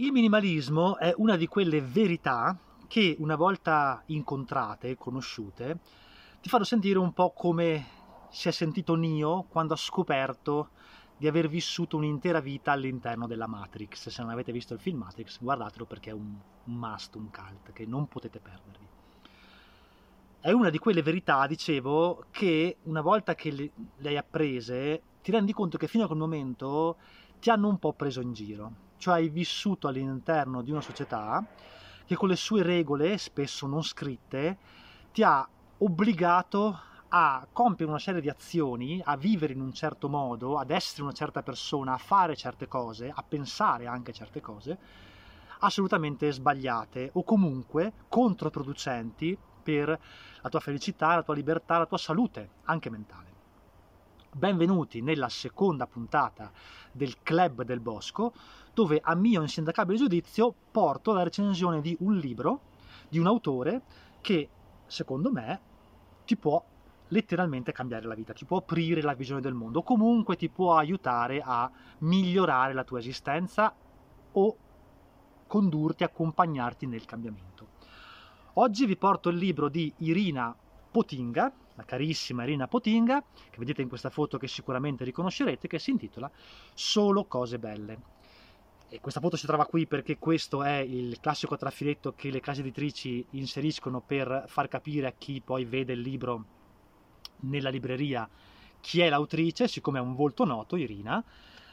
Il minimalismo è una di quelle verità che una volta incontrate, conosciute, ti fanno sentire un po' come si è sentito Neo quando ha scoperto di aver vissuto un'intera vita all'interno della Matrix. Se non avete visto il film Matrix, guardatelo perché è un, must, un cult che non potete perdervi. È una di quelle verità, dicevo, che una volta che le hai apprese, ti rendi conto che fino a quel momento ti hanno un po' preso in giro cioè hai vissuto all'interno di una società che con le sue regole, spesso non scritte, ti ha obbligato a compiere una serie di azioni, a vivere in un certo modo, ad essere una certa persona, a fare certe cose, a pensare anche certe cose, assolutamente sbagliate o comunque controproducenti per la tua felicità, la tua libertà, la tua salute, anche mentale. Benvenuti nella seconda puntata del Club del Bosco, dove a mio insindacabile giudizio porto la recensione di un libro di un autore che, secondo me, ti può letteralmente cambiare la vita, ti può aprire la visione del mondo, comunque ti può aiutare a migliorare la tua esistenza o condurti, accompagnarti nel cambiamento. Oggi vi porto il libro di Irina Potinga, la carissima Irina Potinga, che vedete in questa foto che sicuramente riconoscerete, che si intitola Solo cose belle. E questa foto si trova qui perché questo è il classico trafiletto che le case editrici inseriscono per far capire a chi poi vede il libro nella libreria chi è l'autrice, siccome è un volto noto, Irina,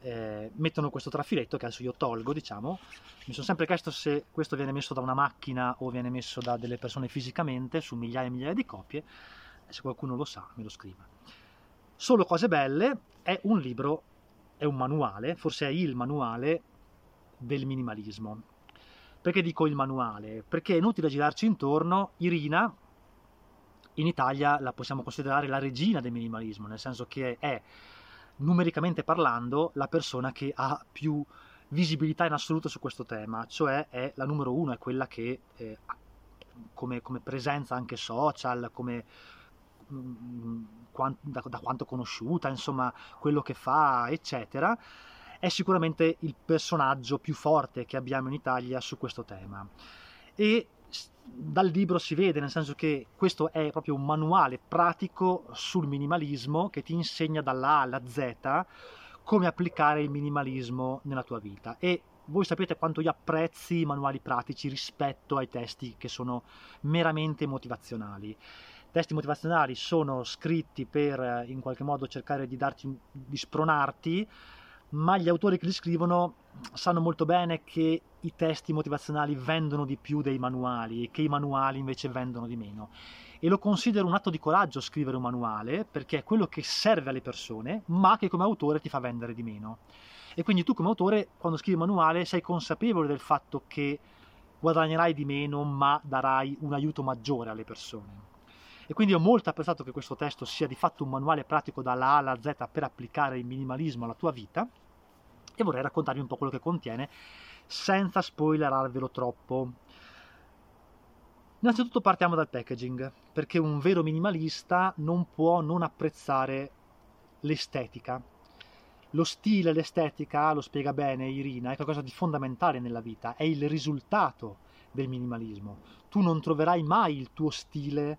eh, mettono questo trafiletto che adesso io tolgo, diciamo. Mi sono sempre chiesto se questo viene messo da una macchina o viene messo da delle persone fisicamente su migliaia e migliaia di copie se qualcuno lo sa me lo scriva. Solo cose belle è un libro, è un manuale, forse è il manuale del minimalismo. Perché dico il manuale? Perché è inutile girarci intorno, Irina in Italia la possiamo considerare la regina del minimalismo, nel senso che è numericamente parlando la persona che ha più visibilità in assoluto su questo tema, cioè è la numero uno, è quella che eh, come, come, presenza anche social, come Mm, da, da quanto conosciuta, insomma, quello che fa, eccetera, è sicuramente il personaggio più forte che abbiamo in Italia su questo tema. E dal libro si vede, nel senso che questo è proprio un manuale pratico sul minimalismo che ti insegna dalla A alla Z come applicare il minimalismo nella tua vita. E voi sapete quanto io apprezzi i manuali pratici rispetto ai testi che sono meramente motivazionali testi motivazionali sono scritti per eh, in qualche modo cercare di darti, di spronarti, ma gli autori che li scrivono sanno molto bene che i testi motivazionali vendono di più dei manuali e che i manuali invece vendono di meno. E lo considero un atto di coraggio scrivere un manuale perché è quello che serve alle persone, ma che come autore ti fa vendere di meno. E quindi tu come autore, quando scrivi un manuale, sei consapevole del fatto che guadagnerai di meno, ma darai un aiuto maggiore alle persone. E quindi ho molto apprezzato che questo testo sia di fatto un manuale pratico dalla A alla Z per applicare il minimalismo alla tua vita e vorrei raccontarvi un po' quello che contiene senza spoilerarvelo troppo. Innanzitutto partiamo dal packaging, perché un vero minimalista non può non apprezzare l'estetica. Lo stile, l'estetica, lo spiega bene Irina, è qualcosa di fondamentale nella vita, è il risultato del minimalismo. Tu non troverai mai il tuo stile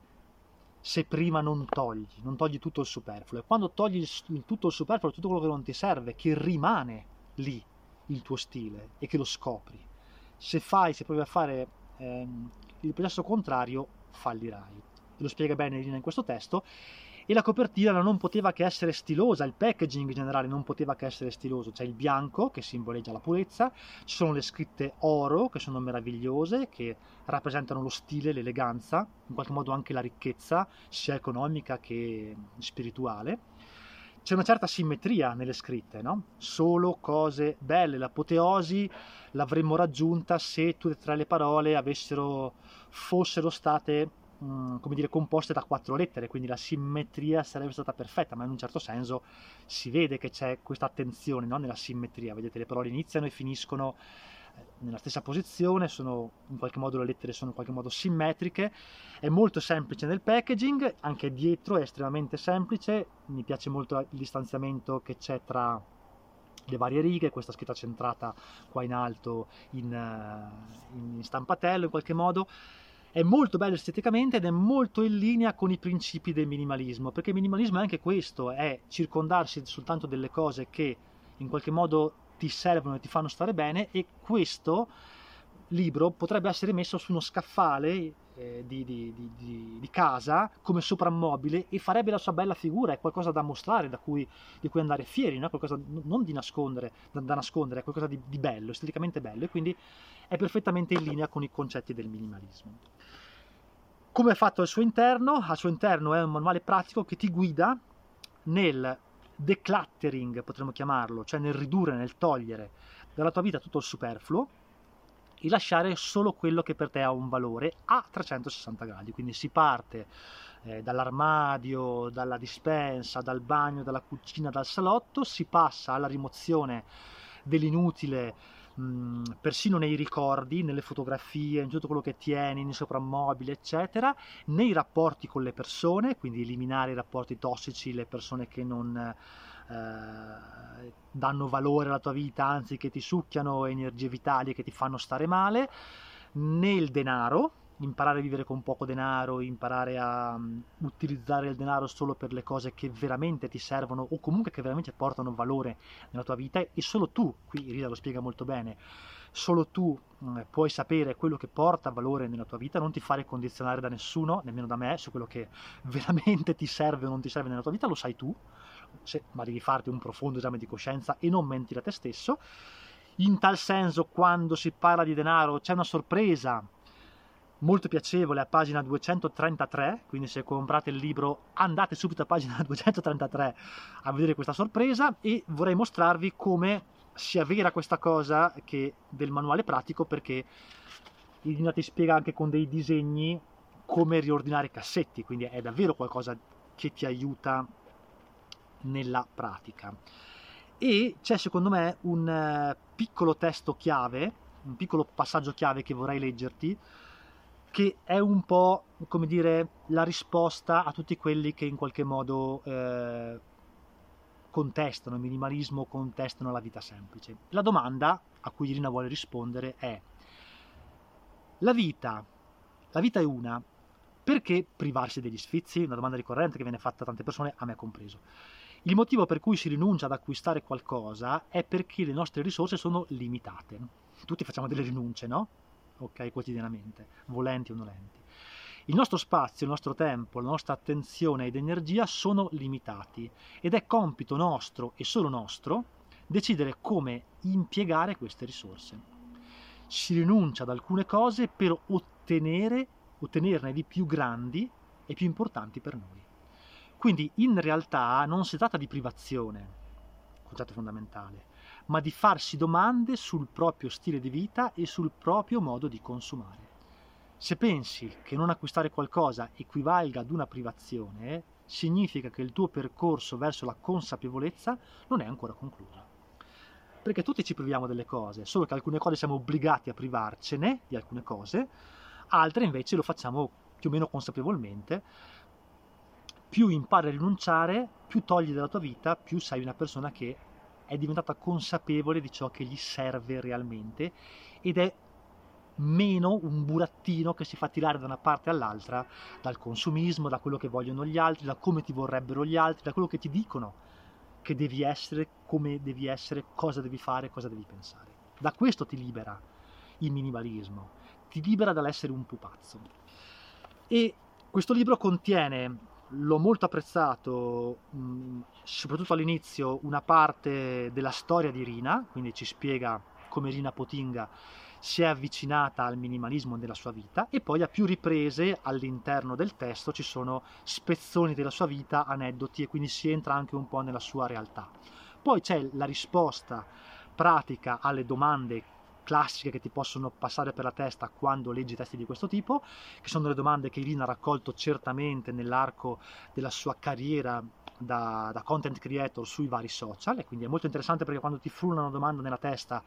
se prima non togli, non togli tutto il superfluo. E quando togli il, tutto il superfluo, tutto quello che non ti serve, che rimane lì il tuo stile e che lo scopri. Se fai, se provi a fare ehm, il processo contrario, fallirai. Lo spiega bene in questo testo e la copertina non poteva che essere stilosa, il packaging in generale non poteva che essere stiloso, c'è il bianco che simboleggia la purezza, ci sono le scritte oro che sono meravigliose, che rappresentano lo stile, l'eleganza, in qualche modo anche la ricchezza, sia economica che spirituale. C'è una certa simmetria nelle scritte, no? Solo cose belle, l'apoteosi l'avremmo raggiunta se tutte e tre le parole avessero, fossero state Mm, come dire, composte da quattro lettere, quindi la simmetria sarebbe stata perfetta, ma in un certo senso si vede che c'è questa attenzione no? nella simmetria, vedete le parole iniziano e finiscono nella stessa posizione, sono in qualche modo le lettere sono in qualche modo simmetriche, è molto semplice nel packaging, anche dietro è estremamente semplice, mi piace molto il distanziamento che c'è tra le varie righe, questa scritta centrata qua in alto in, uh, in stampatello in qualche modo. È molto bello esteticamente ed è molto in linea con i principi del minimalismo, perché minimalismo è anche questo, è circondarsi soltanto delle cose che in qualche modo ti servono e ti fanno stare bene e questo libro potrebbe essere messo su uno scaffale eh, di, di, di, di, casa come soprammobile e farebbe la sua bella figura, è qualcosa da mostrare, da cui, di cui andare fieri, no? qualcosa non di nascondere, da, da nascondere, è qualcosa di, bello, esteticamente bello e quindi è perfettamente in linea con i concetti del minimalismo. Come è fatto al suo interno? Al suo interno è un manuale pratico che ti guida nel decluttering, potremmo chiamarlo, cioè nel ridurre, nel togliere dalla tua vita tutto il superfluo e lasciare solo quello che per te ha un valore a 360 gradi. Quindi si parte eh, dall'armadio, dalla dispensa, dal bagno, dalla cucina, dal salotto, si passa alla rimozione dell'inutile mh, persino nei ricordi, nelle fotografie, in tutto quello che tieni, nei soprammobili, eccetera, nei rapporti con le persone, quindi eliminare i rapporti tossici, le persone che non eh, danno valore alla tua vita, anzi che ti succhiano energie vitali e che ti fanno stare male, nel denaro, imparare a vivere con poco denaro, imparare a um, utilizzare il denaro solo per le cose che veramente ti servono o comunque che veramente portano valore nella tua vita e solo tu, qui Rita lo spiega molto bene, solo tu mm, puoi sapere quello che porta valore nella tua vita, non ti fare condizionare da nessuno, nemmeno da me, su quello che veramente ti serve o non ti serve nella tua vita, lo sai tu se, ma devi farti un profondo esame di coscienza e non mentire a te stesso. In tal senso, quando si parla di denaro, c'è una sorpresa molto piacevole a pagina 233, quindi se comprate il libro andate subito a pagina 233 a vedere questa sorpresa e vorrei mostrarvi come sia vera questa cosa del manuale pratico perché il ti spiega anche con dei disegni come riordinare i cassetti, quindi è davvero qualcosa che ti aiuta nella pratica. E c'è secondo me un eh, piccolo testo chiave, un piccolo passaggio chiave che vorrei leggerti, che è un po' come dire la risposta a tutti quelli che in qualche modo eh, contestano il minimalismo, contestano la vita semplice. La domanda a cui Irina vuole rispondere è la vita, la vita è una, perché privarsi degli sfizi? Una domanda ricorrente che viene fatta a tante persone, a me compreso. Il motivo per cui si rinuncia ad acquistare qualcosa è perché le nostre risorse sono limitate. Tutti facciamo delle rinunce, no? Ok, quotidianamente, volenti o nolenti. Il nostro spazio, il nostro tempo, la nostra attenzione ed energia sono limitati ed è compito nostro e solo nostro decidere come impiegare queste risorse. Si rinuncia ad alcune cose per ottenere, ottenerne di più grandi e più importanti per noi. Quindi in realtà non si tratta di privazione, concetto fondamentale, ma di farsi domande sul proprio stile di vita e sul proprio modo di consumare. Se pensi che non acquistare qualcosa equivalga ad una privazione, significa che il tuo percorso verso la consapevolezza non è ancora concluso. Perché tutti ci priviamo delle cose, solo che alcune cose siamo obbligati a privarcene di alcune cose, altre invece lo facciamo più o meno consapevolmente più impari a rinunciare, più togli dalla tua vita, più sei una persona che è diventata consapevole di ciò che gli serve realmente ed è meno un burattino che si fa tirare da una parte all'altra dal consumismo, da quello che vogliono gli altri, da come ti vorrebbero gli altri, da quello che ti dicono che devi essere, come devi essere, cosa devi fare, cosa devi pensare. Da questo ti libera il minimalismo, ti libera dall'essere un pupazzo. E questo libro contiene l'ho molto apprezzato, mh, soprattutto all'inizio, una parte della storia di Rina, quindi ci spiega come Rina Potinga si è avvicinata al minimalismo nella sua vita e poi a più riprese all'interno del testo ci sono spezzoni della sua vita, aneddoti e quindi si entra anche un po' nella sua realtà. Poi c'è la risposta pratica alle domande classiche che ti possono passare per la testa quando leggi testi di questo tipo, che sono le domande che Irina ha raccolto certamente nell'arco della sua carriera da, da, content creator sui vari social e quindi è molto interessante perché quando ti frulla una domanda nella testa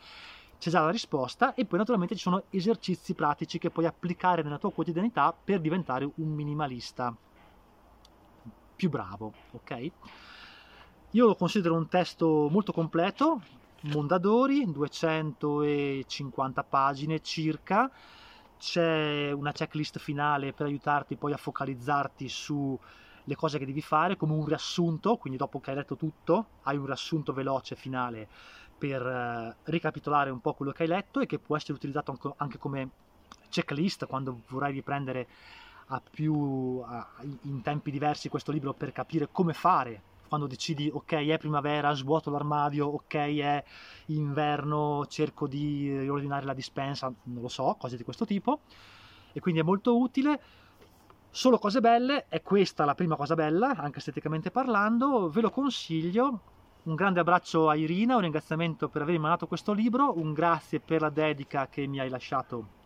c'è già la risposta e poi naturalmente ci sono esercizi pratici che puoi applicare nella tua quotidianità per diventare un minimalista più bravo, ok? Io lo considero un testo molto completo, Mondadori, 250 pagine circa, c'è una checklist finale per aiutarti poi a focalizzarti su le cose che devi fare come un riassunto, quindi dopo che hai letto tutto hai un riassunto veloce finale per eh, ricapitolare un po' quello che hai letto e che può essere utilizzato anche come checklist quando vorrai riprendere a più, a, in tempi diversi questo libro per capire come fare quando decidi ok è primavera svuoto l'armadio ok è inverno cerco di riordinare la dispensa non lo so cose di questo tipo. E quindi è molto utile. Solo cose belle è questa la prima cosa bella anche esteticamente parlando ve lo consiglio. Un grande abbraccio a Irina un ringraziamento per avermi mandato questo libro un grazie per la dedica che mi hai lasciato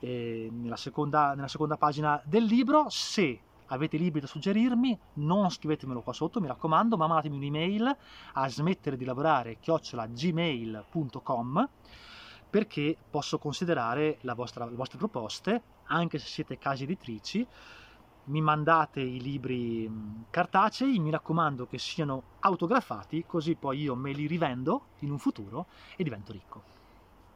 eh, nella, seconda, nella seconda pagina del libro. Se avete libri da suggerirmi, non scrivetemelo qua sotto, mi raccomando, ma mandatemi un'email a smettere di lavorare chiocciolagmail.com perché posso considerare vostra, le vostre proposte, anche se siete case editrici. Mi mandate i libri cartacei, mi raccomando che siano autografati, così poi io me li rivendo in un futuro e divento ricco.